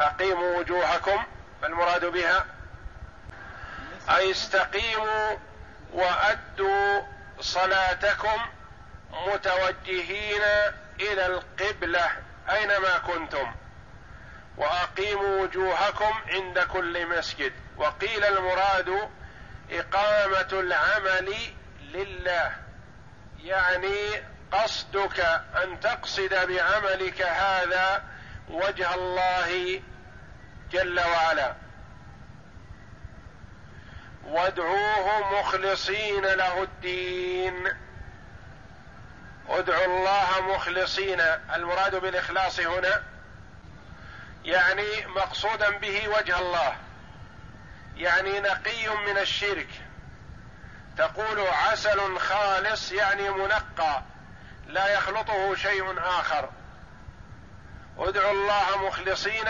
أقيموا وجوهكم فالمراد بها؟ أي استقيموا وأدوا صلاتكم متوجهين إلى القبلة أينما كنتم. وأقيموا وجوهكم عند كل مسجد. وقيل المراد إقامة العمل لله. يعني قصدك أن تقصد بعملك هذا وجه الله جل وعلا. وادعوه مخلصين له الدين. ادعوا الله مخلصين. المراد بالإخلاص هنا يعني مقصودا به وجه الله. يعني نقي من الشرك. تقول عسل خالص يعني منقى. لا يخلطه شيء آخر. ادعوا الله مخلصين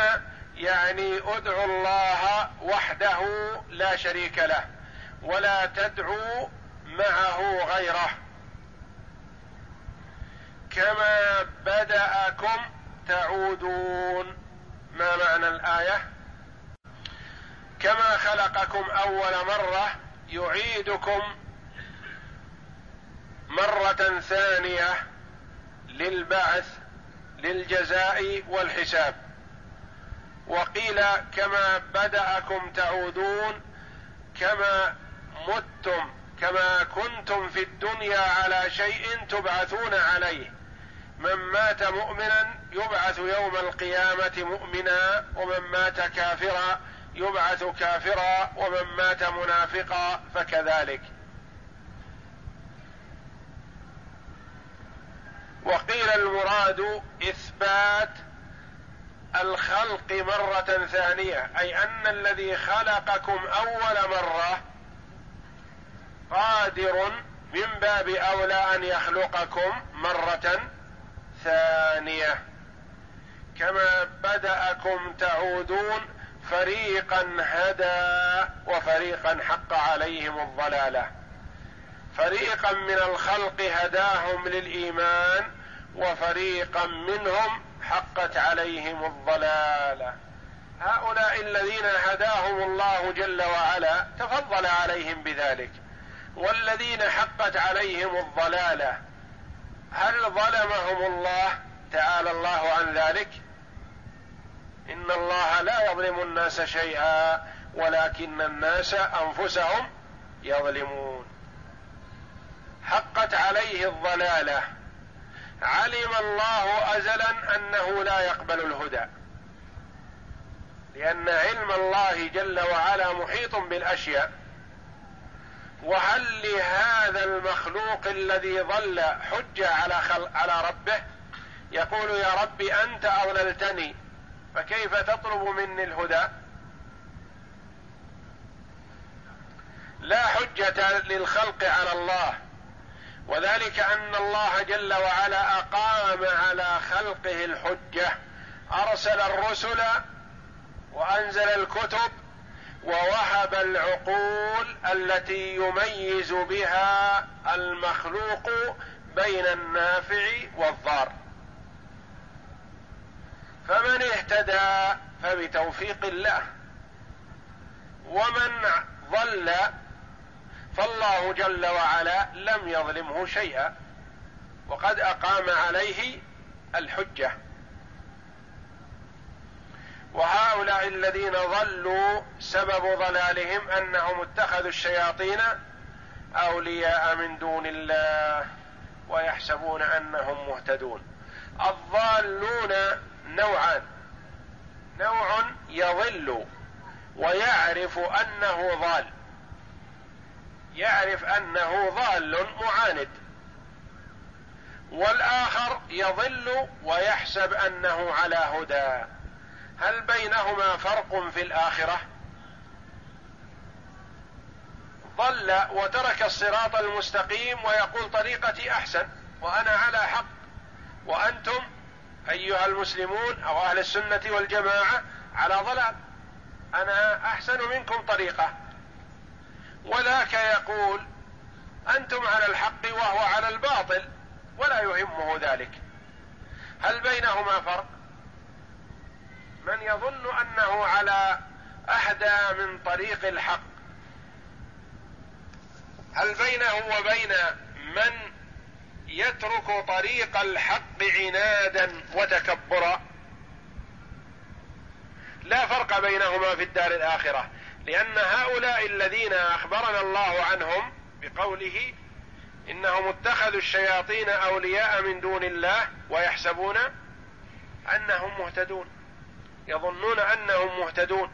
يعني ادعوا الله وحده لا شريك له ولا تدعوا معه غيره. كما بدأكم تعودون. ما معنى الآية؟ كما خلقكم أول مرة يعيدكم مرة ثانية للبعث للجزاء والحساب. وقيل كما بدأكم تعودون كما متم كما كنتم في الدنيا على شيء تبعثون عليه. من مات مؤمنا يبعث يوم القيامة مؤمنا ومن مات كافرا يبعث كافرا ومن مات منافقا فكذلك. وقيل المراد إثبات الخلق مرة ثانية أي أن الذي خلقكم أول مرة قادر من باب أولى أن يخلقكم مرة ثانية. كما بدأكم تعودون فريقا هدى وفريقا حق عليهم الضلالة. فريقا من الخلق هداهم للإيمان وفريقا منهم حقت عليهم الضلالة. هؤلاء الذين هداهم الله جل وعلا تفضل عليهم بذلك. والذين حقت عليهم الضلالة هل ظلمهم الله؟ تعالى الله عن ذلك. إن الله لا يظلم الناس شيئا ولكن الناس أنفسهم يظلمون. حقت عليه الضلالة. علم الله ازلا أنه لا يقبل الهدى. لأن علم الله جل وعلا محيط بالأشياء. وهل لهذا المخلوق الذي ضل حجة على خل... على ربه؟ يقول يا رب أنت أضللتني فكيف تطلب مني الهدى؟ لا حجة للخلق على الله. وذلك أن الله جل وعلا أقام على خلقه الحجة. أرسل الرسل وأنزل الكتب ووهب العقول التي يميز بها المخلوق بين النافع والضار. فمن اهتدى فبتوفيق الله ومن ضل فالله جل وعلا لم يظلمه شيئا وقد أقام عليه الحجة. وهؤلاء الذين ضلوا سبب ضلالهم أنهم اتخذوا الشياطين أولياء من دون الله ويحسبون أنهم مهتدون. الضالون نوعان. نوع يضل ويعرف أنه ضال. يعرف أنه ضال معاند. والآخر يضل ويحسب أنه على هدى. هل بينهما فرق في الآخرة؟ ضل وترك الصراط المستقيم ويقول طريقتي أحسن وأنا على حق. وأنتم أيها المسلمون أو أهل السنة والجماعة على ضلال. أنا أحسن منكم طريقة. وذاك يقول أنتم على الحق وهو على الباطل ولا يهمه ذلك. هل بينهما فرق؟ من يظن أنه على أهدى من طريق الحق. هل بينه وبين من يترك طريق الحق عنادا وتكبرا؟ لا فرق بينهما في الدار الآخرة. لأن هؤلاء الذين أخبرنا الله عنهم بقوله إنهم اتخذوا الشياطين أولياء من دون الله ويحسبون أنهم مهتدون يظنون أنهم مهتدون.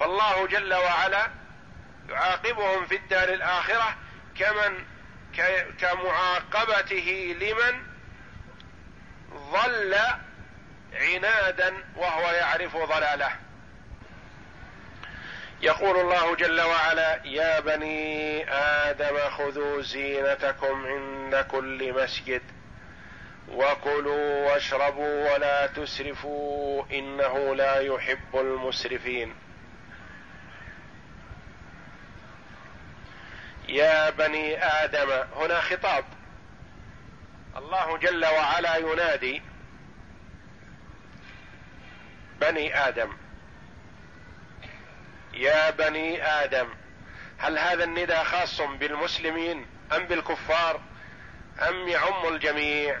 فالله جل وعلا يعاقبهم في الدار الآخرة كمن كمعاقبته لمن ضل عنادا وهو يعرف ضلاله. يقول الله جل وعلا يا بني آدم خذوا زينتكم عند كل مسجد وكلوا واشربوا ولا تسرفوا إنه لا يحب المسرفين. يا بني آدم هنا خطاب. الله جل وعلا ينادي بني آدم. يا بني آدم هل هذا النداء خاص بالمسلمين أم بالكفار أم يعم الجميع؟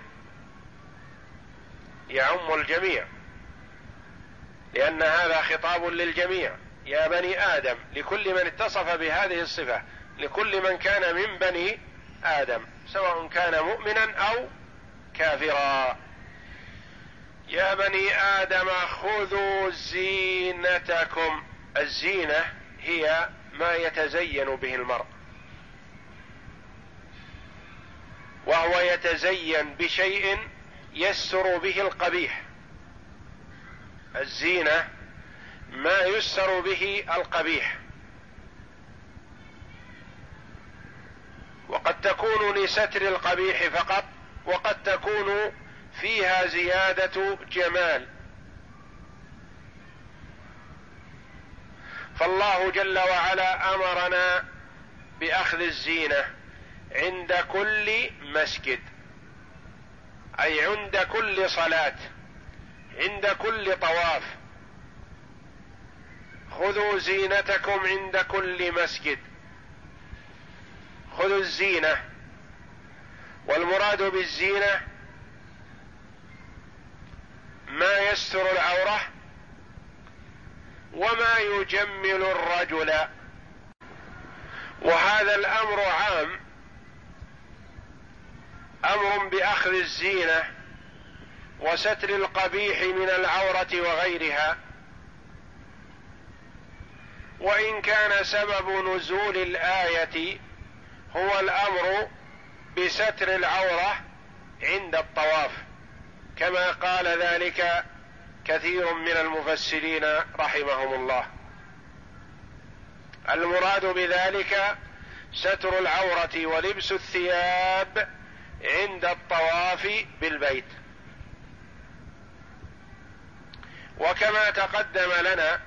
يعم الجميع لأن هذا خطاب للجميع. يا بني آدم لكل من اتصف بهذه الصفة لكل من كان من بني آدم سواء كان مؤمنا أو كافرا. يا بني آدم خذوا زينتكم. الزينة هي ما يتزين به المرء. وهو يتزين بشيء يستر به القبيح. الزينة ما يستر به القبيح. وقد تكون لستر القبيح فقط وقد تكون فيها زيادة جمال. فالله جل وعلا أمرنا بأخذ الزينة عند كل مسجد أي عند كل صلاة عند كل طواف. خذوا زينتكم عند كل مسجد. خذوا الزينة. والمراد بالزينة ما يستر العورة وما يجمل الرجل. وهذا الأمر عام. أمر بأخذ الزينة وستر القبيح من العورة وغيرها. وإن كان سبب نزول الآية هو الأمر بستر العورة عند الطواف. كما قال ذلك كثير من المفسرين رحمهم الله. المراد بذلك ستر العورة ولبس الثياب عند الطواف بالبيت. وكما تقدم لنا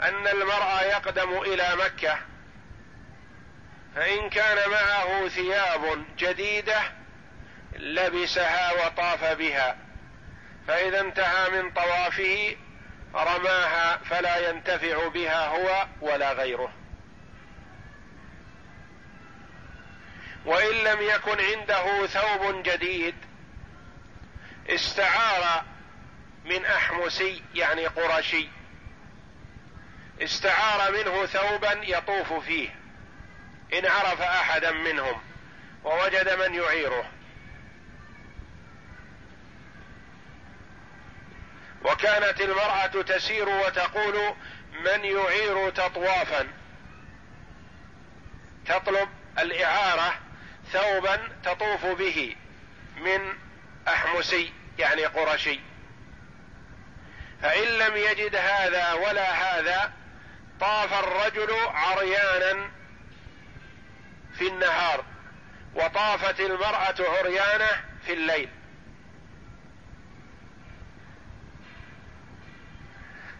أن المرء يقدم إلى مكة فإن كان معه ثياب جديدة لبسها وطاف بها. فإذا انتهى من طوافه رماها فلا ينتفع بها هو ولا غيره. وإن لم يكن عنده ثوب جديد استعار من أحمسي يعني قرشي. استعار منه ثوبا يطوف فيه إن عرف احدا منهم ووجد من يعيره. وكانت المرأة تسير وتقول من يعير تطوافا. تطلب الإعارة ثوبا تطوف به من أحمسي يعني قرشي. فإن لم يجد هذا ولا هذا طاف الرجل عريانا في النهار وطافت المرأة عريانة في الليل.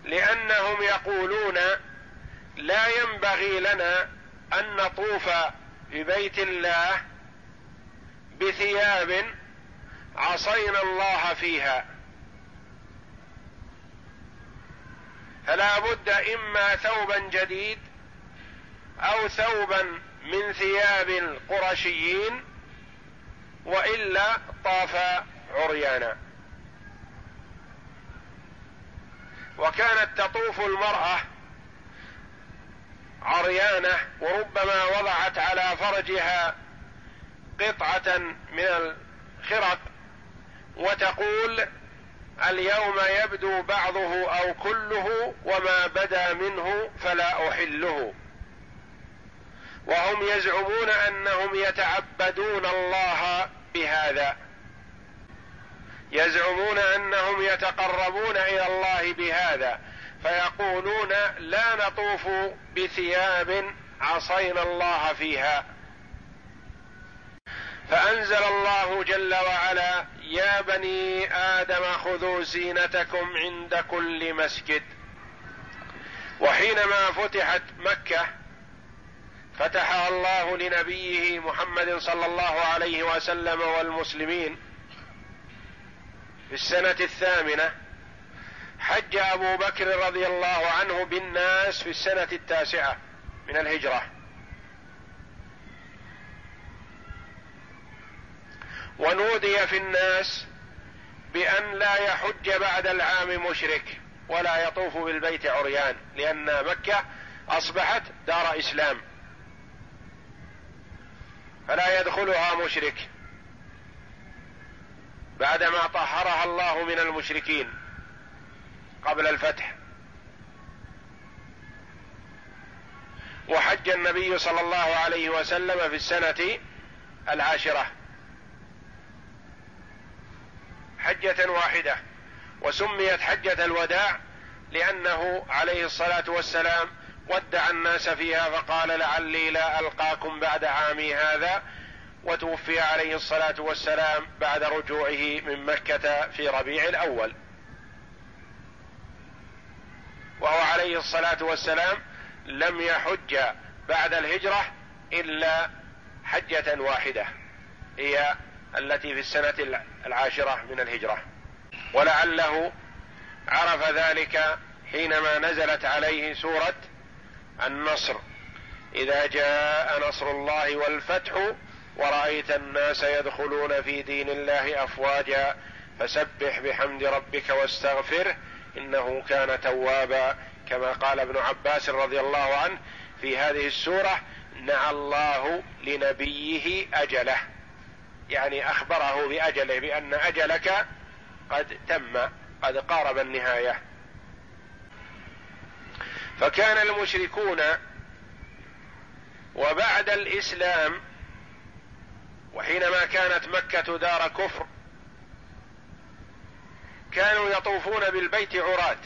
لأنهم يقولون لا ينبغي لنا أن نطوف ببيت الله بثياب عصينا الله فيها. فلا بد إما ثوبا جديد أو ثوبا من ثياب القرشيين وإلا طاف عريانا. وكانت تطوف المرأة عريانة وربما وضعت على فرجها قطعة من الخرق وتقول اليوم يبدو بعضه أو كله وما بدا منه فلا أحله. وهم يزعمون أنهم يتعبدون الله بهذا. يزعمون أنهم يتقربون إلى الله بهذا فيقولون لا نطوف بثياب عصينا الله فيها. فأنزل الله جل وعلا يا بني آدم خذوا زينتكم عند كل مسجد. وحينما فتحت مكة فتحها الله لنبيه محمد صلى الله عليه وسلم والمسلمين في السنة الثامنة حج أبو بكر رضي الله عنه بالناس في السنة التاسعة من الهجرة. ونودي في الناس بأن لا يحج بعد العام مشرك ولا يطوف بالبيت عريان لأن مكة أصبحت دار إسلام. فلا يدخلها مشرك. بعدما طهرها الله من المشركين قبل الفتح. وحج النبي صلى الله عليه وسلم في السنة العاشرة. حجة واحدة وسميت حجة الوداع لأنه عليه الصلاة والسلام ودع الناس فيها فقال لعلي لا ألقاكم بعد عامي هذا وتوفي عليه الصلاة والسلام بعد رجوعه من مكة في ربيع الأول. وهو عليه الصلاة والسلام لم يحج بعد الهجرة إلا حجة واحدة هي التي في السنة العاشرة من الهجرة. ولعله عرف ذلك حينما نزلت عليه سورة النصر. إذا جاء نصر الله والفتح ورأيت الناس يدخلون في دين الله أفواجا فسبح بحمد ربك واستغفره إنه كان توابا. كما قال ابن عباس رضي الله عنه في هذه السورة نعى الله لنبيه أجله. يعني أخبره بأجله بأن أجلك قد تم قد قارب النهاية. فكان المشركون وبعد الإسلام وحينما كانت مكة دار كفر كانوا يطوفون بالبيت عراة.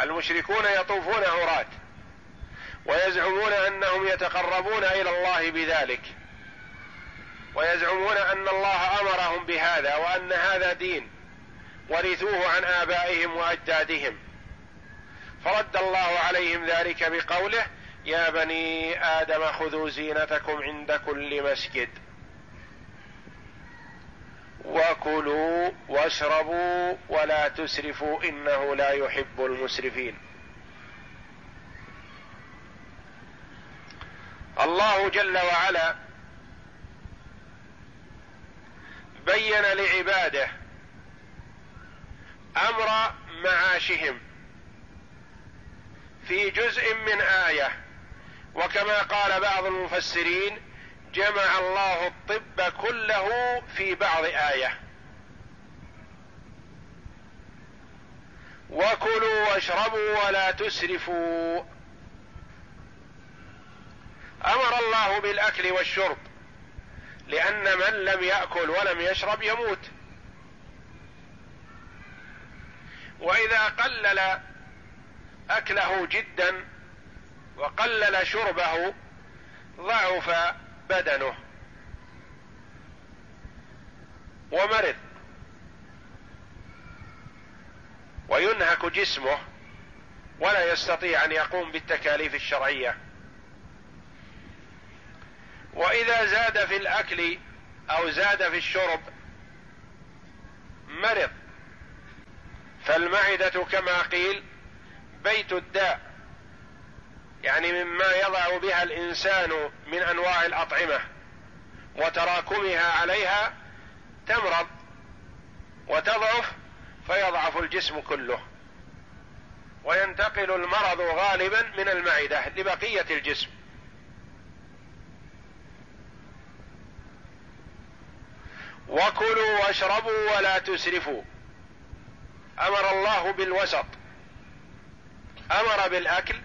المشركون يطوفون عراة ويزعمون أنهم يتقربون إلى الله بذلك ويزعمون أن الله أمرهم بهذا وأن هذا دين ورثوه عن آبائهم وأجدادهم. فرد الله عليهم ذلك بقوله يا بني آدم خذوا زينتكم عند كل مسجد. وكلوا واشربوا ولا تسرفوا انه لا يحب المسرفين. الله جل وعلا بين لعباده أمر معاشهم في جزء من آية وكما قال بعض المفسرين جمع الله الطب كله في بعض آية. وكلوا واشربوا ولا تسرفوا. أمر الله بالأكل والشرب لأن من لم يأكل ولم يشرب يموت. وإذا قلل أكله جدا وقلل شربه ضعف بدنه. ومرض. وينهك جسمه. ولا يستطيع أن يقوم بالتكاليف الشرعية. وإذا زاد في الأكل أو زاد في الشرب مرض. فالمعدة كما قيل بيت الداء. يعني مما يضع بها الإنسان من أنواع الأطعمة وتراكمها عليها تمرض وتضعف فيضعف الجسم كله وينتقل المرض غالبا من المعدة لبقية الجسم. وكلوا واشربوا ولا تسرفوا. أمر الله بالوسط. أمر بالأكل.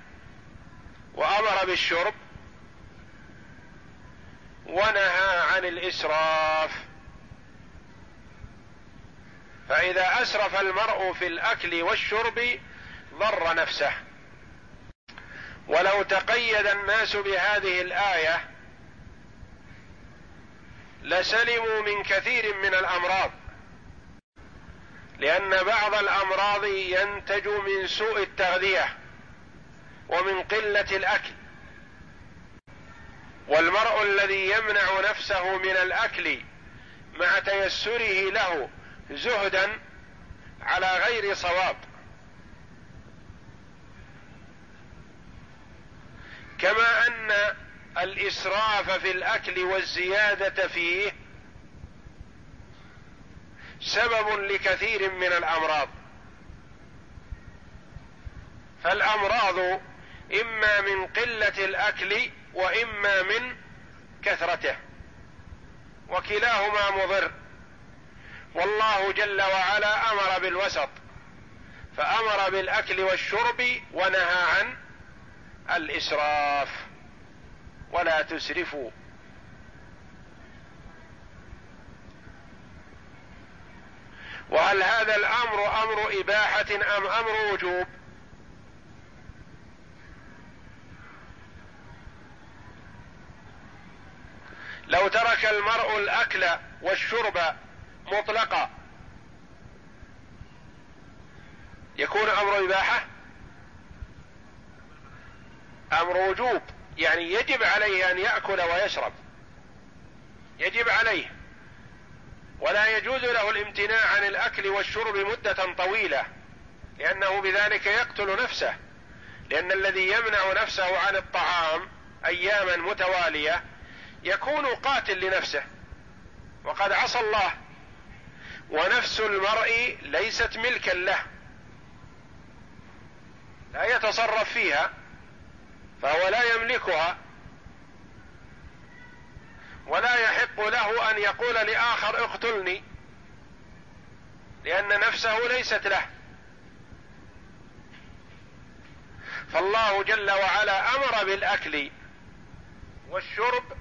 وأمر بالشرب ونهى عن الإسراف. فإذا أسرف المرء في الأكل والشرب ضر نفسه. ولو تقيد الناس بهذه الآية لسلموا من كثير من الأمراض. لأن بعض الأمراض ينتج من سوء التغذية. ومن قلة الأكل. والمرء الذي يمنع نفسه من الأكل مع تيسره له زهدا على غير صواب. كما أن الإسراف في الأكل والزيادة فيه سبب لكثير من الأمراض. فالأمراض إما من قلة الأكل وإما من كثرته. وكلاهما مضر. والله جل وعلا أمر بالوسط فأمر بالأكل والشرب ونهى عن الإسراف. ولا تسرفوا. وهل هذا الأمر أمر إباحة أم أمر وجوب؟ لو ترك المرء الأكل والشرب مطلقا. يكون أمر إباحة؟ أمر وجوب. يعني يجب عليه أن يأكل ويشرب. يجب عليه. ولا يجوز له الامتناع عن الأكل والشرب مدة طويلة لأنه بذلك يقتل نفسه. لأن الذي يمنع نفسه عن الطعام اياما متوالية يكون قاتل لنفسه. وقد عصى الله. ونفس المرء ليست ملكا له. لا يتصرف فيها فهو لا يملكها. ولا يحق له أن يقول لآخر اقتلني لأن نفسه ليست له. فالله جل وعلا أمر بالأكل والشرب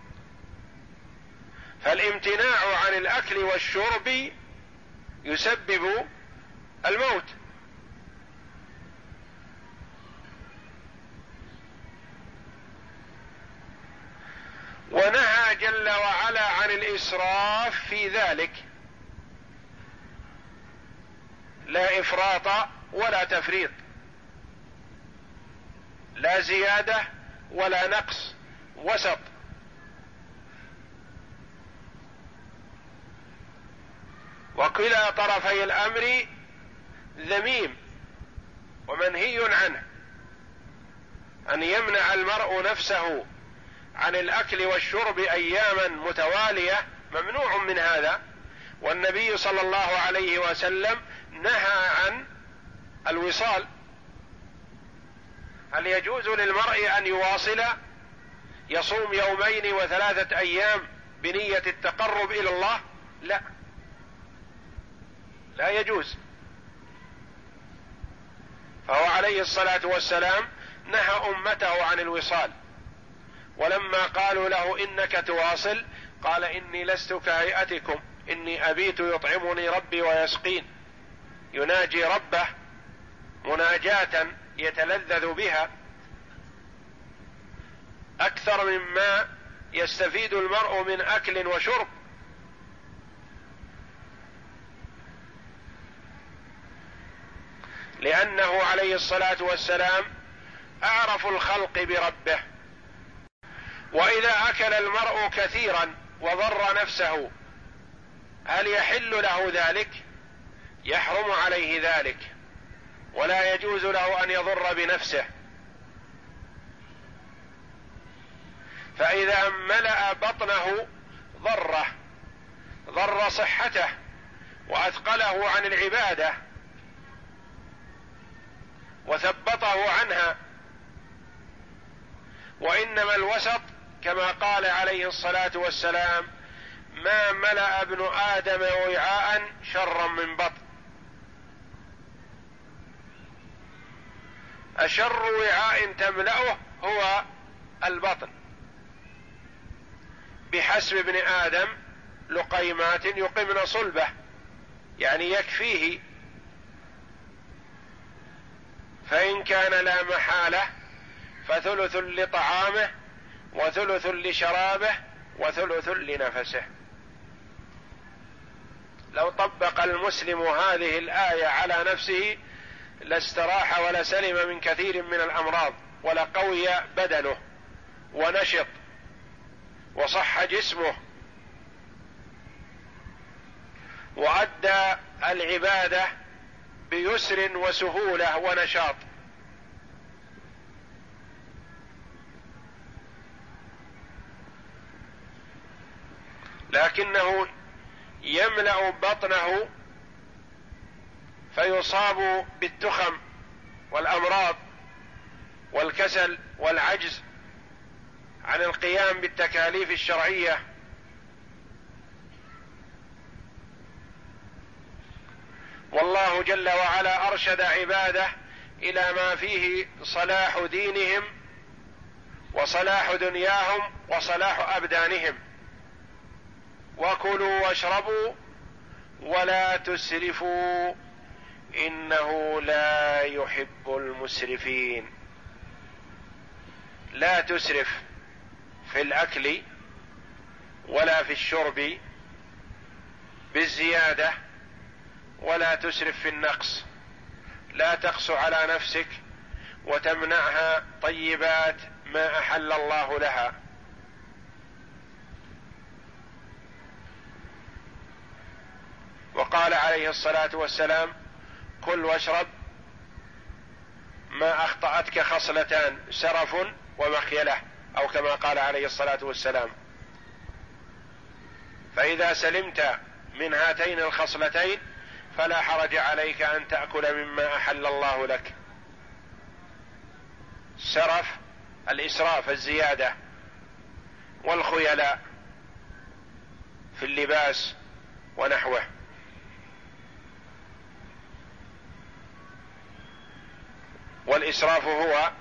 فالامتناع عن الأكل والشرب يسبب الموت. ونهى جل وعلا عن الإسراف في ذلك. لا إفراط ولا تفريط. لا زيادة ولا نقص وسط. وكلا طرفي الأمر ذميم ومنهي عنه أن يمنع المرء نفسه عن الأكل والشرب أياما متوالية ممنوع من هذا. والنبي صلى الله عليه وسلم نهى عن الوصال. هل يجوز للمرء أن يواصل يصوم يومين وثلاثة أيام بنية التقرب إلى الله؟ لا. لا يجوز. فهو عليه الصلاة والسلام نهى أمته عن الوصال. ولما قالوا له إنك تواصل قال إني لست كهيئتكم إني أبيت يطعمني ربي ويسقين. يناجي ربه مناجاة يتلذذ بها. أكثر مما يستفيد المرء من أكل وشرب لأنه عليه الصلاة والسلام أعرف الخلق بربه. وإذا أكل المرء كثيرا وضر نفسه هل يحل له ذلك؟ يحرم عليه ذلك. ولا يجوز له أن يضر بنفسه. فإذا ملأ بطنه ضره ضر صحته وأثقله عن العبادة وثبطه عنها. وإنما الوسط كما قال عليه الصلاة والسلام ما ملأ ابن آدم وعاء شرا من بطن. أشر وعاء تملأه هو البطن. بحسب ابن آدم لقيمات يقمن صلبه يعني يكفيه فإن كان لا محالة فثلث لطعامه وثلث لشرابه وثلث لنفسه. لو طبق المسلم هذه الآية على نفسه لاستراح ولسلم من كثير من الأمراض ولقوي بدنه ونشط وصح جسمه وأدى العبادة بيسر وسهولة ونشاط. لكنه يملأ بطنه فيصاب بالتخم والأمراض والكسل والعجز عن القيام بالتكاليف الشرعية. والله جل وعلا أرشد عباده إلى ما فيه صلاح دينهم وصلاح دنياهم وصلاح أبدانهم. وكلوا واشربوا ولا تسرفوا إنه لا يحب المسرفين. لا تسرف في الأكل ولا في الشرب بالزيادة ولا تسرف في النقص. لا تقسو على نفسك وتمنعها طيبات ما أحل الله لها. وقال عليه الصلاة والسلام كل واشرب ما أخطأتك خصلتان سرف ومخيله أو كما قال عليه الصلاة والسلام فإذا سلمت من هاتين الخصلتين فلا حرج عليك أن تأكل مما أحل الله لك. سرف الإسراف الزيادة. والخيلاء في اللباس ونحوه. والإسراف هو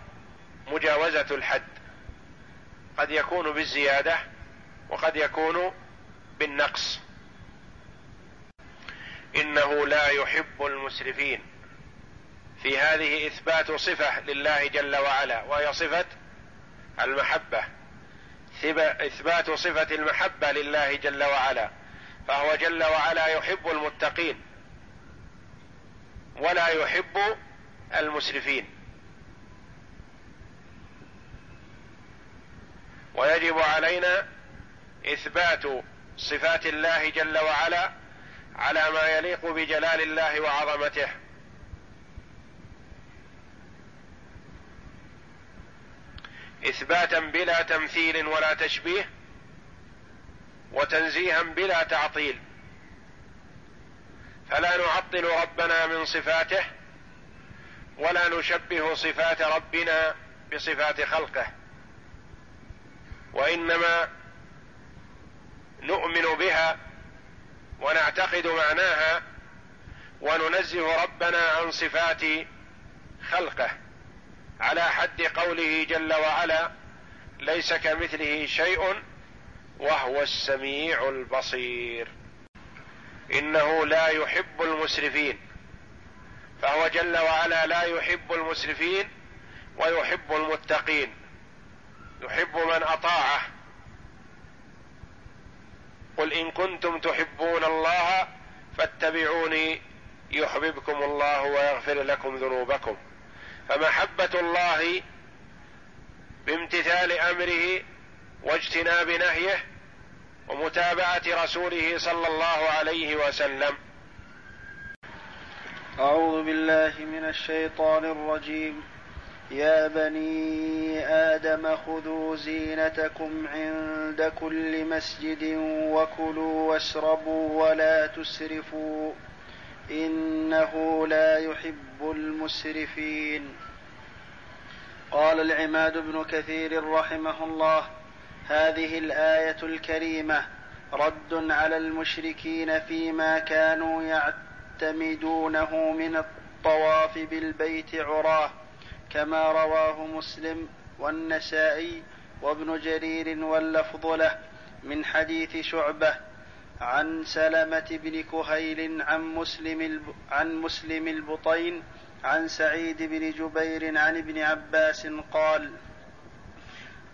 مجاوزة الحد. قد يكون بالزيادة وقد يكون بالنقص. إنه لا يحب المسرفين. في هذه إثبات صفة لله جل وعلا وهي صفة المحبة. إثبات صفة المحبة لله جل وعلا فهو جل وعلا يحب المتقين ولا يحب المسرفين. ويجب علينا إثبات صفات الله جل وعلا على ما يليق بجلال الله وعظمته. إثباتا بلا تمثيل ولا تشبيه وتنزيها بلا تعطيل. فلا نعطل ربنا من صفاته ولا نشبه صفات ربنا بصفات خلقه. وإنما نؤمن بها ونعتقد معناها وننزه ربنا عن صفات خلقه على حد قوله جل وعلا ليس كمثله شيء وهو السميع البصير. إنه لا يحب المسرفين. فهو جل وعلا لا يحب المسرفين ويحب المتقين. يحب من أطاعه قل إن كنتم تحبون الله فاتبعوني يحببكم الله ويغفر لكم ذنوبكم. فمحبة الله بامتثال أمره واجتناب نهيه ومتابعة رسوله صلى الله عليه وسلم. أعوذ بالله من الشيطان الرجيم. يا بني آدم خذوا زينتكم عند كل مسجد وكلوا واشربوا ولا تسرفوا إنه لا يحب المسرفين. قال العماد بن كثير رحمه الله هذه الآية الكريمة رد على المشركين فيما كانوا يعتمدونه من الطواف بالبيت عراه كما رواه مسلم والنسائي وابن جرير واللفظ له من حديث شعبة عن سلمة بن كهيل عن مسلم عن مسلم البطين عن سعيد بن جبير عن ابن عباس قال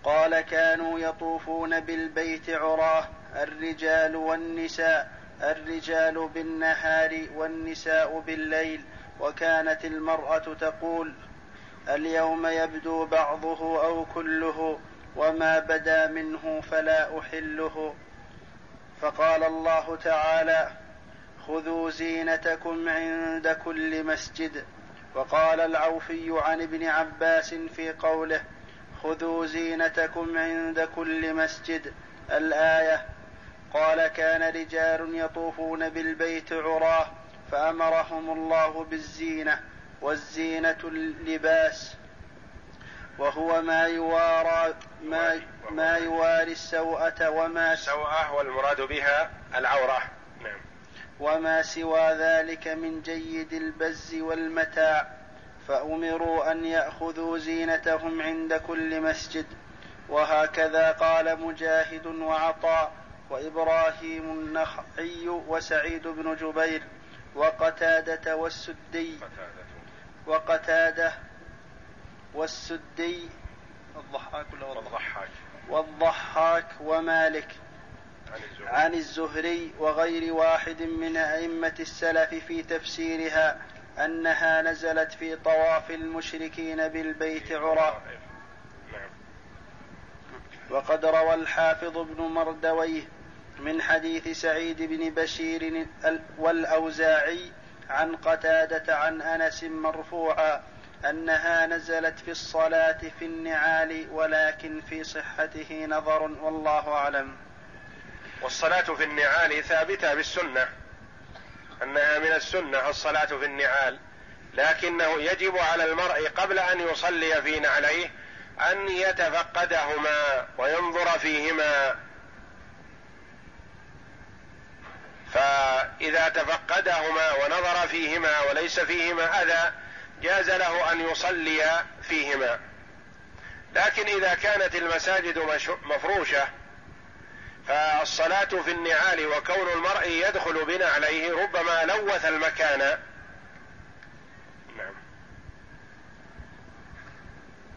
قال كانوا يطوفون بالبيت عراه الرجال والنساء الرجال بالنهار والنساء بالليل وكانت المرأة تقول اليوم يبدو بعضه أو كله وما بدا منه فلا أحله. فقال الله تعالى خذوا زينتكم عند كل مسجد. وقال العوفي عن ابن عباس في قوله خذوا زينتكم عند كل مسجد. الآية قال كان رجال يطوفون بالبيت عراه فأمرهم الله بالزينة. والزينة اللباس وهو ما يوارى ما ما يواري السوءة وما السوءة والمراد بها العورة. نعم. وما سوى ذلك من جيد البز والمتاع فأمروا أن يأخذوا زينتهم عند كل مسجد. وهكذا قال مجاهد وعطاء وإبراهيم النخعي وسعيد بن جبير وقتادة والسدي. وقتادة والسدي الضحاك ولا والضحاك. والضحاك ومالك. عن الزهري. وغير واحد من أئمة السلف في تفسيرها أنها نزلت في طواف المشركين بالبيت عرى. نعم. وقد روى الحافظ ابن مردويه من حديث سعيد بن بشير والأوزاعي عن قتادة عن أنس مرفوعا أنها نزلت في الصلاة في النعال ولكن في صحته نظر والله أعلم. والصلاة في النعال ثابتة بالسنة أنها من السنة الصلاة في النعال لكنه يجب على المرء قبل أن يصلي في نعليه أن يتفقدهما وينظر فيهما. فإذا تفقدهما ونظر فيهما وليس فيهما أذى جاز له أن يصلي فيهما. لكن إذا كانت المساجد مفروشة فالصلاة في النعال وكون المرء يدخل بنعليه ربما لوث المكان. نعم.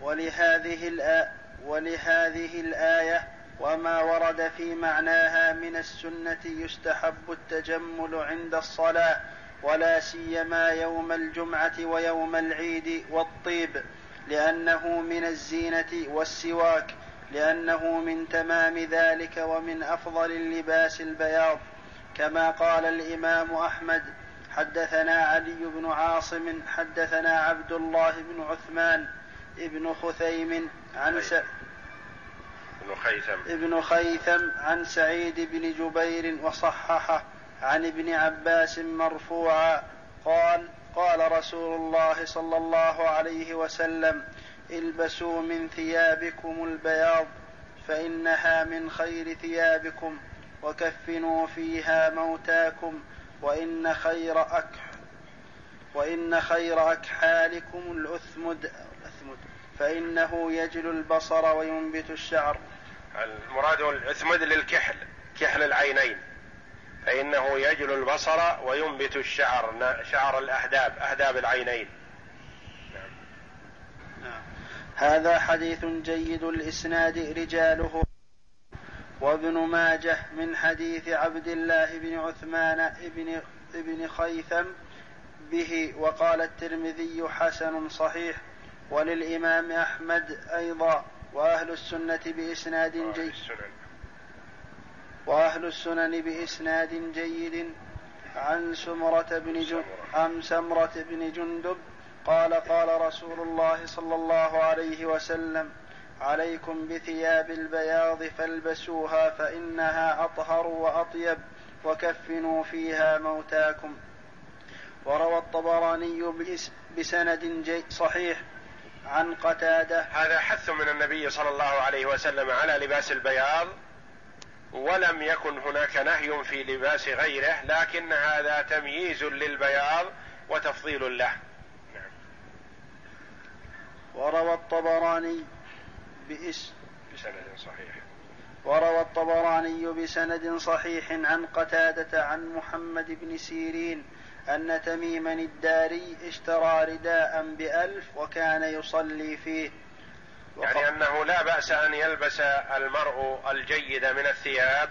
ولهذه الآ ولهذه الآية وما ورد في معناها من السنة يستحب التجمل عند الصلاة ولا سيما يوم الجمعة ويوم العيد والطيب لأنه من الزينة والسواك لأنه من تمام ذلك ومن أفضل اللباس البياض. كما قال الإمام أحمد حدثنا علي بن عاصم حدثنا عبد الله بن عثمان ابن خثيم عن س... ابن خيثم. ابن خيثم عن سعيد بن جبير وصححه عن ابن عباس مرفوعا قال قال رسول الله صلى الله عليه وسلم البسوا من ثيابكم البياض فإنها من خير ثيابكم وكفنوا فيها موتاكم وإن خير أكح وإن خير أكحالكم الأثمد الأثمد فإنه يجل البصر وينبت الشعر. المراد الأثمد للكحل كحل العينين فإنه يجل البصر وينبت الشعر شعر الأهداب أهداب العينين نعم. نعم. هذا حديث جيد الإسناد رجاله وابن ماجه من حديث عبد الله بن عثمان ابن ابن خيثم به وقال الترمذي حسن صحيح وللإمام أحمد أيضا وأهل السنة بإسناد جيد. وأهل السنن بإسناد جيد. عن سمرة بن جن... عن سمرة. بن جندب قال قال رسول الله صلى الله عليه وسلم عليكم بثياب البياض فالبسوها فإنها أطهر وأطيب وكفنوا فيها موتاكم. وروى الطبراني بسند صحيح عن قتادة. هذا حث من النبي صلى الله عليه وسلم على لباس البياض ولم يكن هناك نهي في لباس غيره لكن هذا تمييز للبياض وتفضيل له. نعم. وروى الطبراني بإس بسند صحيح. وروى الطبراني بسند صحيح عن قتادة عن محمد بن سيرين أن تميما الداري اشترى رداء بألف وكان يصلي فيه. يعني أنه لا بأس أن يلبس المرء الجيد من الثياب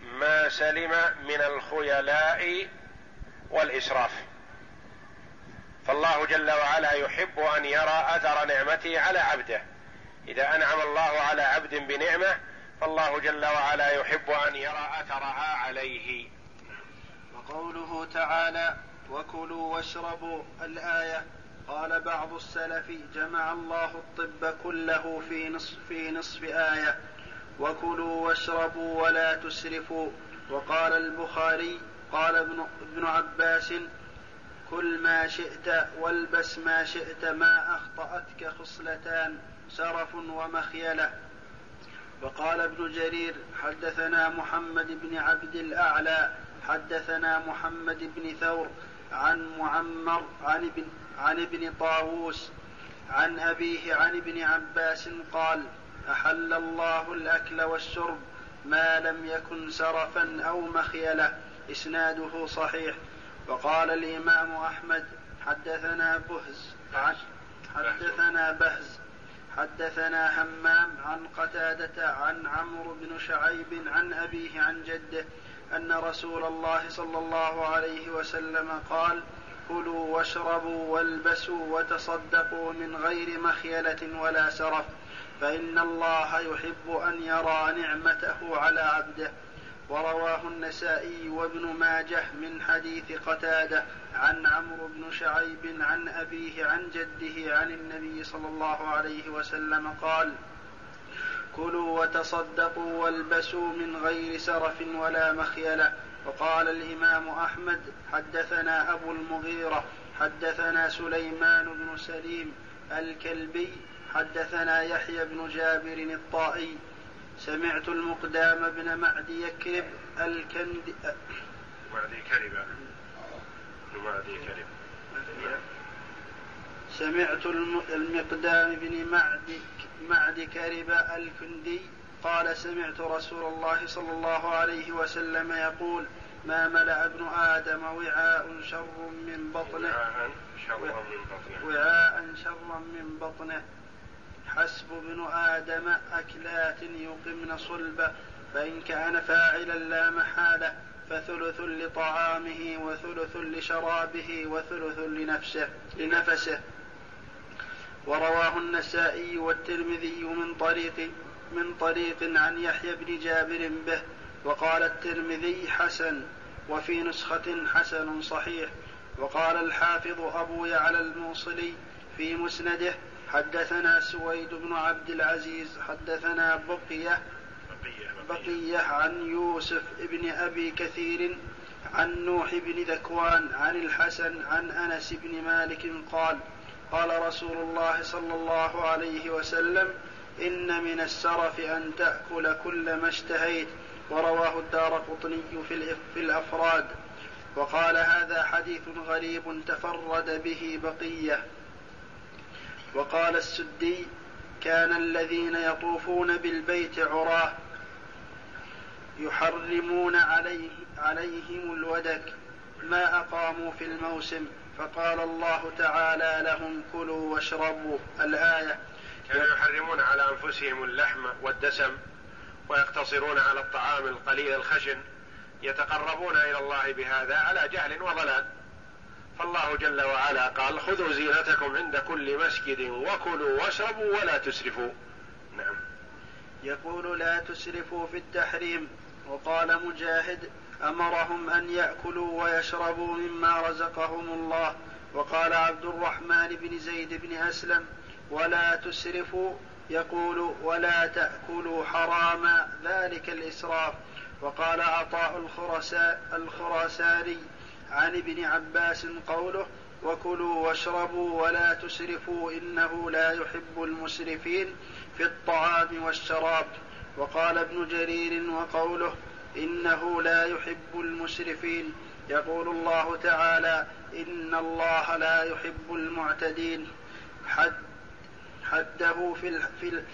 ما سلم من الخيلاء والإسراف. فالله جل وعلا يحب أن يرى أثر نعمته على عبده. إذا أنعم الله على عبد بنعمة فالله جل وعلا يحب أن يرى أثرها عليه. وقوله تعالى وكلوا واشربوا الآية. قال بعض السلف جمع الله الطب كله في نصف في نصف آية. وكلوا واشربوا ولا تسرفوا. وقال البخاري قال ابن, ابن عباس كل ما شئت والبس ما شئت ما أخطأتك خصلتان سرف ومخيلة. وقال ابن جرير حدثنا محمد بن عبد الأعلى حدثنا محمد بن ثور عن معمر عن ابن عن ابن طاووس عن أبيه عن ابن عباس قال أحل الله الأكل والشرب ما لم يكن سرفا أو مخيلة إسناده صحيح. وقال الإمام أحمد حدثنا بهز حدثنا بهز حدثنا همام عن قتادة عن عمرو بن شعيب عن أبيه عن جده أن رسول الله صلى الله عليه وسلم قال كلوا واشربوا والبسوا وتصدقوا من غير مخيلة ولا سرف فإن الله يحب أن يرى نعمته على عبده. ورواه النسائي وابن ماجه من حديث قتادة عن عمرو بن شعيب عن أبيه عن جده عن النبي صلى الله عليه وسلم قال كلوا وتصدقوا والبسوا من غير سرف ولا مخيلة. وقال الإمام أحمد حدثنا أبو المغيرة حدثنا سليمان بن سليم الكلبي حدثنا يحيى بن جابر الطائي. سمعت المقدام بن معدي يكرب الكند معدي كرب معدي كرب سمعت المقدام بن معدي معدي كرب الكندي قال سمعت رسول الله صلى الله عليه وسلم يقول ما ملأ ابن آدم وعاء شر من بطنه وعاء شر من بطنه. وعاء شرا من بطنه. حسب ابن آدم أكلات يقمن صلبه فإن كان فاعلا لا محالة فثلث لطعامه وثلث لشرابه وثلث لنفسه لنفسه. ورواه النسائي والترمذي من طريق من طريق عن يحيى بن جابر به وقال الترمذي حسن وفي نسخة حسن صحيح وقال الحافظ أبو يعلى الموصلي في مسنده حدثنا سويد بن عبد العزيز حدثنا بقية بقية عن يوسف بن أبي كثير عن نوح بن ذكوان عن الحسن عن أنس بن مالك قال قال رسول الله صلى الله عليه وسلم إن من السرف أن تأكل كل ما اشتهيت ورواه الدار قطني في الأفراد. وقال هذا حديث غريب تفرد به بقية. وقال السدي كان الذين يطوفون بالبيت عراه يحرمون عليه عليهم الودك ما أقاموا في الموسم. فقال الله تعالى لهم كلوا واشربوا. الآية. كانوا يحرمون على أنفسهم اللحم والدسم ويقتصرون على الطعام القليل الخشن يتقربون إلى الله بهذا على جهل وضلال. فالله جل وعلا قال خذوا زينتكم عند كل مسجد وكلوا واشربوا ولا تسرفوا. نعم. يقول لا تسرفوا في التحريم. وقال مجاهد أمرهم أن يأكلوا ويشربوا مما رزقهم الله. وقال عبد الرحمن بن زيد بن أسلم ولا تسرفوا يقول ولا تأكلوا حراما ذلك الإسراف. وقال عطاء الخراساني عن ابن عباس قوله وكلوا واشربوا ولا تسرفوا إنه لا يحب المسرفين في الطعام والشراب وقال ابن جرير وقوله إنه لا يحب المسرفين يقول الله تعالى إن الله لا يحب المعتدين. حد حده في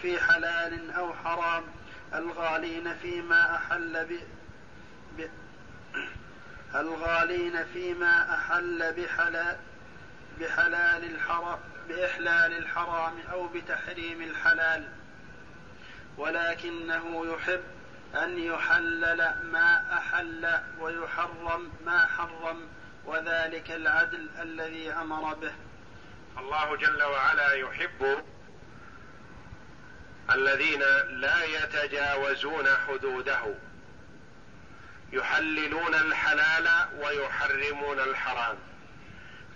في حلال أو حرام. الغالين فيما أحل ب الغالين فيما أحل بحلال بحلال الحرام بإحلال الحرام أو بتحريم الحلال. ولكنه يحب أن يحلل ما أحل ويحرم ما حرم وذلك العدل الذي أمر به. الله جل وعلا يحب الذين لا يتجاوزون حدوده. يحللون الحلال ويحرمون الحرام.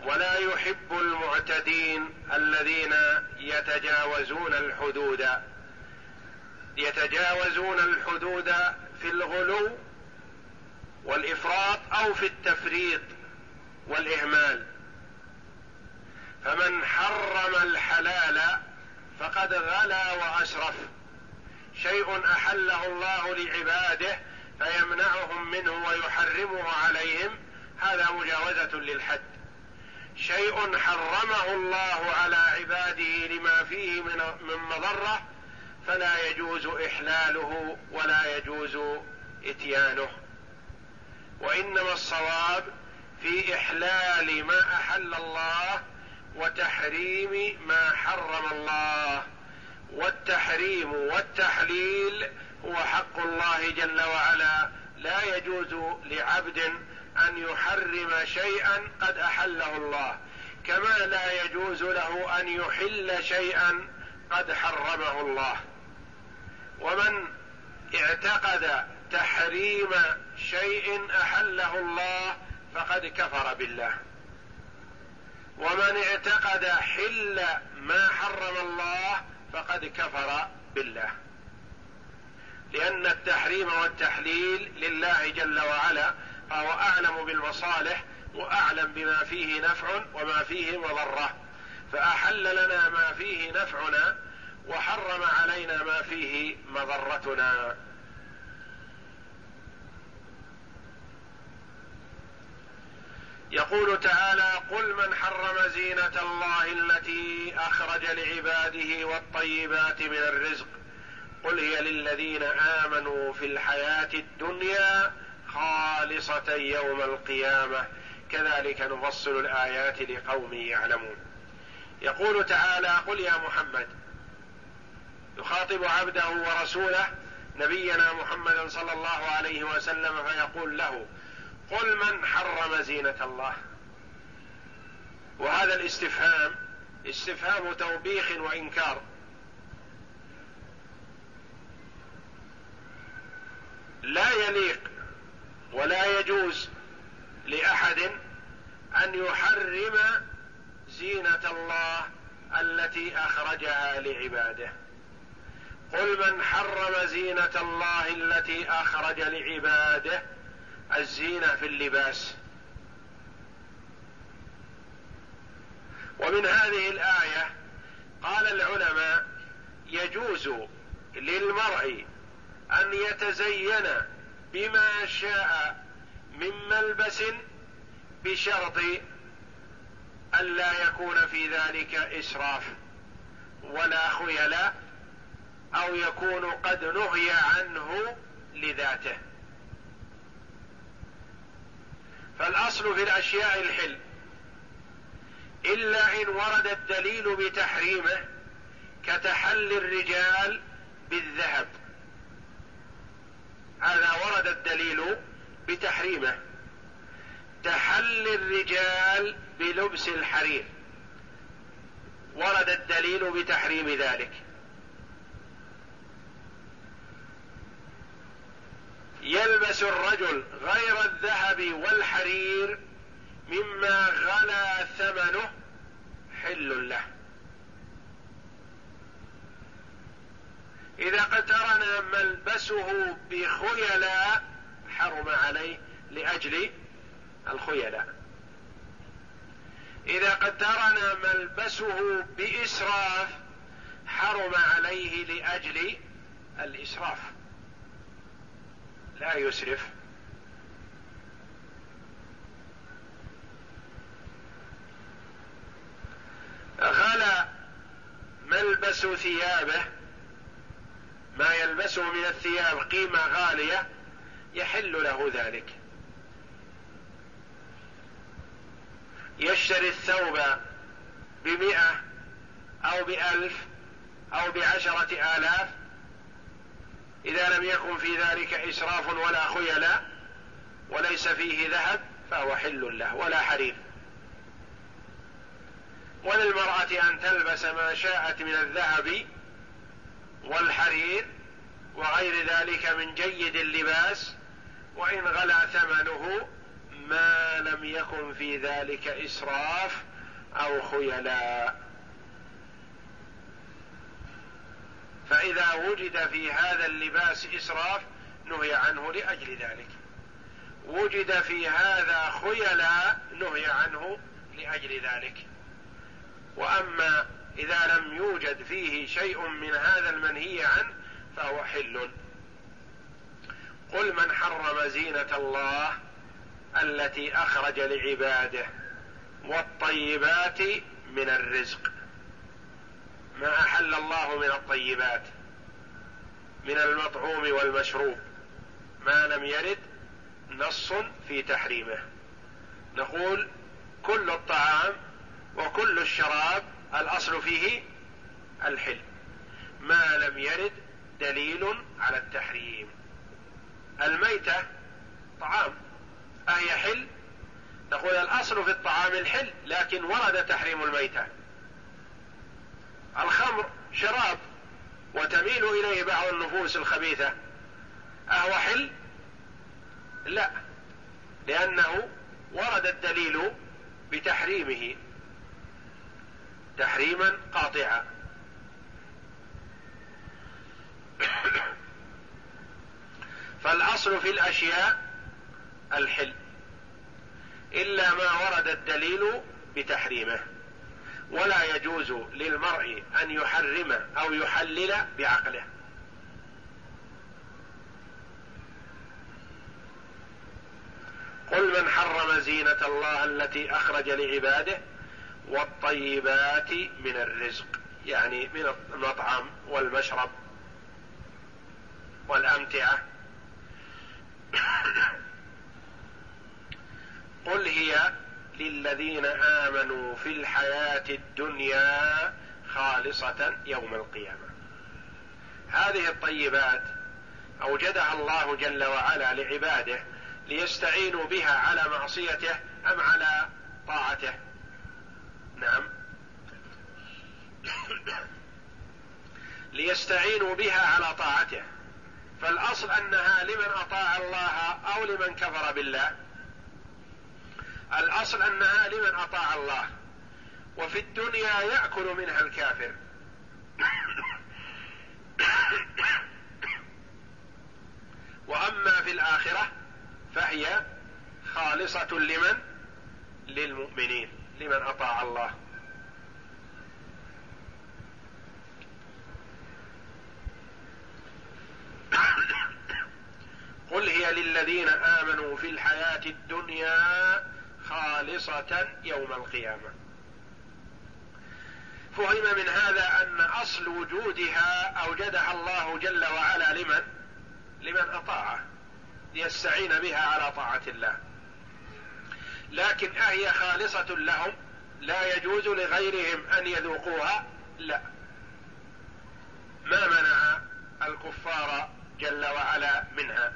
ولا يحب المعتدين الذين يتجاوزون الحدود. يتجاوزون الحدود في الغلو والإفراط أو في التفريط والإهمال. فمن حرم الحلال فقد غلا واسرف شيء أحله الله لعباده فيمنعهم منه ويحرمه عليهم هذا مجاوزة للحد. شيء حرمه الله على عباده لما فيه من مضرة فلا يجوز إحلاله ولا يجوز إتيانه. وإنما الصواب في إحلال ما أحل الله وتحريم ما حرم الله. والتحريم والتحليل هو حق الله جل وعلا. لا يجوز لعبد أن يحرم شيئا قد أحله الله. كما لا يجوز له أن يحل شيئا قد حرمه الله. ومن اعتقد تحريم شيء أحله الله فقد كفر بالله. ومن اعتقد حل ما حرم الله فقد كفر بالله. لأن التحريم والتحليل لله جل وعلا فهو أعلم بالمصالح وأعلم بما فيه نفع وما فيه مضرة. فأحل لنا ما فيه نفعنا وحرم علينا ما فيه مضرتنا. يقول تعالى قل من حرم زينة الله التي أخرج لعباده والطيبات من الرزق قل هي للذين آمنوا في الحياة الدنيا خالصة يوم القيامة. كذلك نفصل الآيات لقوم يعلمون. يقول تعالى قل يا محمد يخاطب عبده ورسوله نبينا محمدا صلى الله عليه وسلم فيقول له قل من حرم زينة الله؟ وهذا الاستفهام استفهام توبيخ وإنكار. لا يليق ولا يجوز لأحد أن يحرم زينة الله التي أخرجها لعباده. قل من حرم زينة الله التي أخرج لعباده الزينة في اللباس. ومن هذه الآية قال العلماء يجوز للمرء أن يتزين بما شاء من ملبس بشرط الا يكون في ذلك إسراف ولا خيلاء أو يكون قد نهي عنه لذاته. فالأصل في الأشياء الحل. إلا إن ورد الدليل بتحريمه كتحل الرجال بالذهب. هذا ورد الدليل بتحريمه. تحل الرجال بلبس الحرير. ورد الدليل بتحريم ذلك. يلبس الرجل غير الذهب والحرير مما غلا ثمنه حل له. إذا اقترن ملبسه بخيلاء حرم عليه لأجل الخيلاء. إذا اقترن ملبسه بإسراف حرم عليه لأجل الإسراف. لا يسرف. غلا ملبس ثيابه. ما يلبسه من الثياب قيمة غالية يحل له ذلك. يشتري الثوب بمئة أو بألف أو بعشرة آلاف إذا لم يكن في ذلك إسراف ولا خيلاء وليس فيه ذهب فهو حل له ولا حرير. وللمرأة أن تلبس ما شاءت من الذهب والحرير وغير ذلك من جيد اللباس وإن غلا ثمنه ما لم يكن في ذلك إسراف أو خيلاء. فإذا وجد في هذا اللباس إسراف نهي عنه لأجل ذلك. وجد في هذا خيلاء نهي عنه لأجل ذلك. وأما إذا لم يوجد فيه شيء من هذا المنهي عنه فهو حل. قل من حرم زينة الله التي أخرج لعباده والطيبات من الرزق. ما أحل الله من الطيبات من المطعوم والمشروب. ما لم يرد نص في تحريمه. نقول كل الطعام وكل الشراب الأصل فيه الحل. ما لم يرد دليل على التحريم. الميتة طعام. أهي حل؟ نقول الأصل في الطعام الحل لكن ورد تحريم الميتة. الخمر شراب وتميل إليه بعض النفوس الخبيثة. أهو حل؟ لا لأنه ورد الدليل بتحريمه. تحريما قاطعا. فالأصل في الأشياء الحل. إلا ما ورد الدليل بتحريمه. ولا يجوز للمرء أن يحرم أو يحلل بعقله. قل من حرم زينة الله التي أخرج لعباده والطيبات من الرزق يعني من المطعم والمشرب والأمتعة. قل هي للذين آمنوا في الحياة الدنيا خالصة يوم القيامة. هذه الطيبات أوجدها الله جل وعلا لعباده ليستعينوا بها على معصيته أم على طاعته. نعم. ليستعينوا بها على طاعته. فالأصل أنها لمن أطاع الله أو لمن كفر بالله. الأصل انها لمن أطاع الله وفي الدنيا يأكل منها الكافر. وأما في الآخرة فهي خالصة لمن؟ للمؤمنين لمن أطاع الله. قل هي للذين آمنوا في الحياة الدنيا خالصة يوم القيامة. فهم من هذا أن أصل وجودها أوجدها الله جل وعلا لمن؟ لمن أطاعه ليستعين بها على طاعة الله. لكن أهي خالصة لهم؟ لا يجوز لغيرهم أن يذوقوها؟ لا. ما منع الكفار جل وعلا منها؟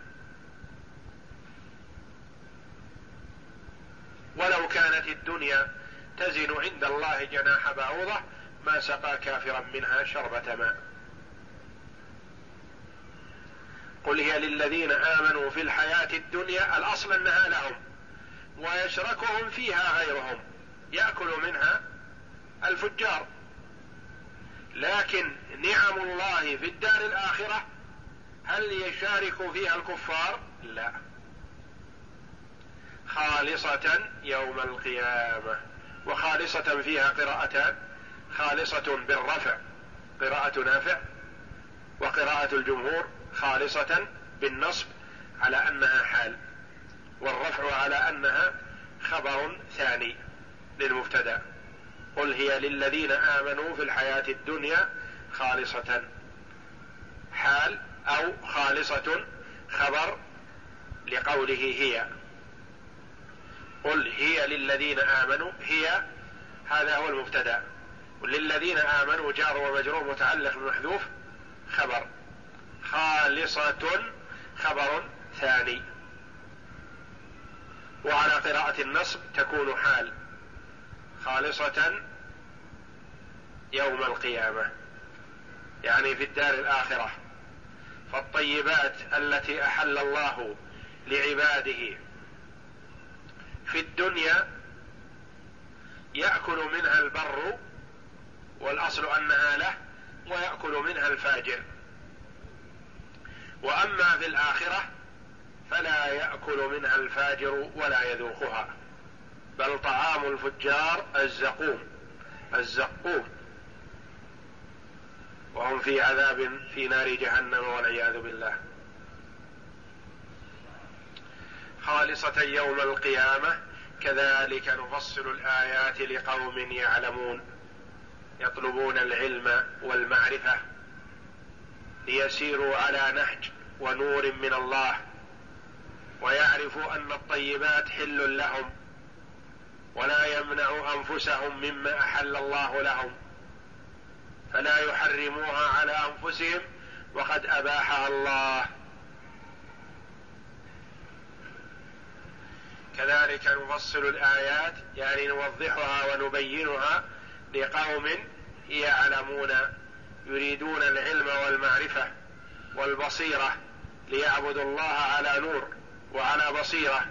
ولو كانت الدنيا تزن عند الله جناح بعوضة ما سقى كافرا منها شربة ماء. قل هي للذين آمنوا في الحياة الدنيا الأصل أنها لهم ويشركهم فيها غيرهم يأكل منها الفجار. لكن نعم الله في الدار الآخرة هل يشارك فيها الكفار؟ لا. خالصة يوم القيامة وخالصة فيها قراءتان خالصة بالرفع قراءة نافع وقراءة الجمهور خالصة بالنصب على أنها حال والرفع على أنها خبر ثاني للمبتدأ. قل هي للذين آمنوا في الحياة الدنيا خالصة حال أو خالصة خبر لقوله هي. قل هي للذين آمنوا هي هذا هو المبتدأ. وللذين آمنوا جار ومجرور متعلق بمحذوف خبر. خالصة خبر ثاني. وعلى قراءة النصب تكون حال. خالصة يوم القيامة. يعني في الدار الآخرة. فالطيبات التي أحل الله لعباده في الدنيا يأكل منها البر والأصل أنها له ويأكل منها الفاجر. وأما في الآخرة فلا يأكل منها الفاجر ولا يذوقها بل طعام الفجار الزقوم الزقوم. وهم في عذاب في نار جهنم والعياذ بالله. خالصة يوم القيامة كذلك نفصل الآيات لقوم يعلمون يطلبون العلم والمعرفة ليسيروا على نهج ونور من الله ويعرفوا أن الطيبات حل لهم ولا يمنع أنفسهم مما أحل الله لهم فلا يحرموها على أنفسهم وقد أباحها الله. كذلك نفصل الآيات يعني نوضحها ونبينها لقوم يعلمون يريدون العلم والمعرفة والبصيرة ليعبدوا الله على نور وعلى بصيرة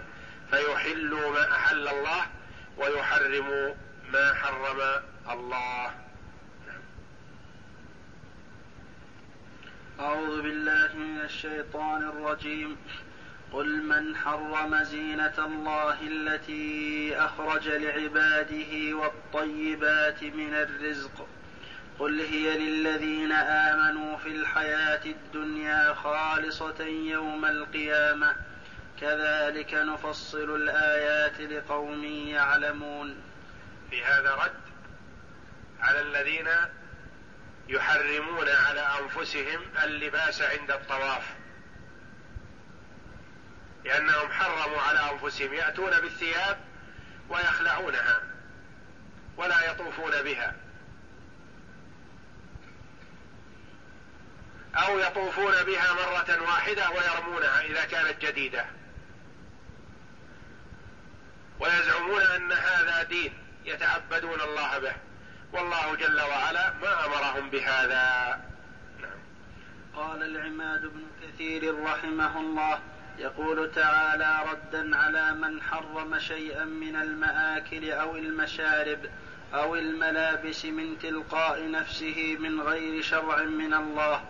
فيحلوا ما أحل الله ويحرموا ما حرم الله. أعوذ بالله من الشيطان الرجيم. قل من حرم زينة الله التي أخرج لعباده والطيبات من الرزق قل هي للذين آمنوا في الحياة الدنيا خالصة يوم القيامة. كذلك نفصل الآيات لقوم يعلمون. في هذا رد على الذين يحرمون على أنفسهم اللباس عند الطواف. لأنهم حرموا على أنفسهم يأتون بالثياب ويخلعونها ولا يطوفون بها. أو يطوفون بها مرة واحدة ويرمونها إذا كانت جديدة. ويزعمون أن هذا دين يتعبدون الله به. والله جل وعلا ما أمرهم بهذا. نعم. قال العماد بن كثير رحمه الله يقول تعالى ردا على من حرم شيئا من المآكل أو المشارب أو الملابس من تلقاء نفسه من غير شرع من الله.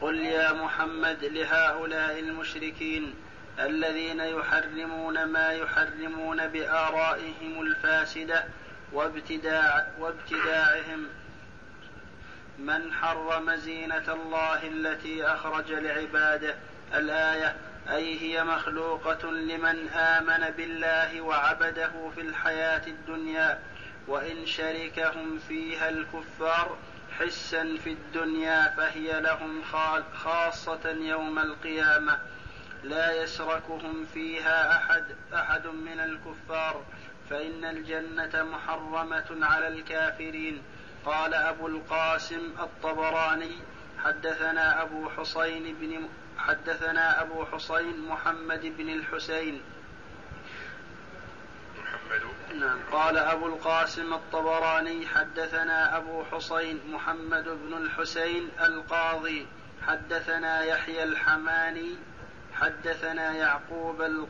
قل يا محمد لهؤلاء المشركين الذين يحرمون ما يحرمون بآرائهم الفاسدة وابتداع وابتداعهم. من حرم زينة الله التي أخرج لعباده. الآية أي هي مخلوقة لمن آمن بالله وعبده في الحياة الدنيا وإن شركهم فيها الكفار حسا في الدنيا فهي لهم خاصة يوم القيامة. لا يشركهم فيها أحد أحد من الكفار. فإن الجنة محرمة على الكافرين. قال أبو القاسم الطبراني حدثنا أبو حسين بن حدثنا أبو حسين محمد بن الحسين. محمد. نعم. قال أبو القاسم الطبراني حدثنا أبو حسين محمد بن الحسين القاضي. حدثنا يحيى الحماني. حدثنا يعقوب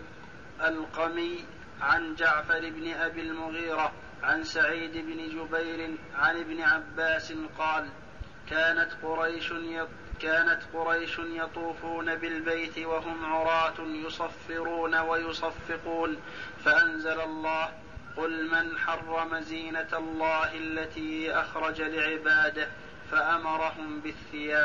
القمي عن جعفر بن أبي المغيرة عن سعيد بن جبير عن ابن عباس قال كانت قريش كانت قريش يطوفون بالبيت وهم عراة يصفرون ويصفقون فأنزل الله قل من حرم زينة الله التي أخرج لعباده فأمرهم بالثياب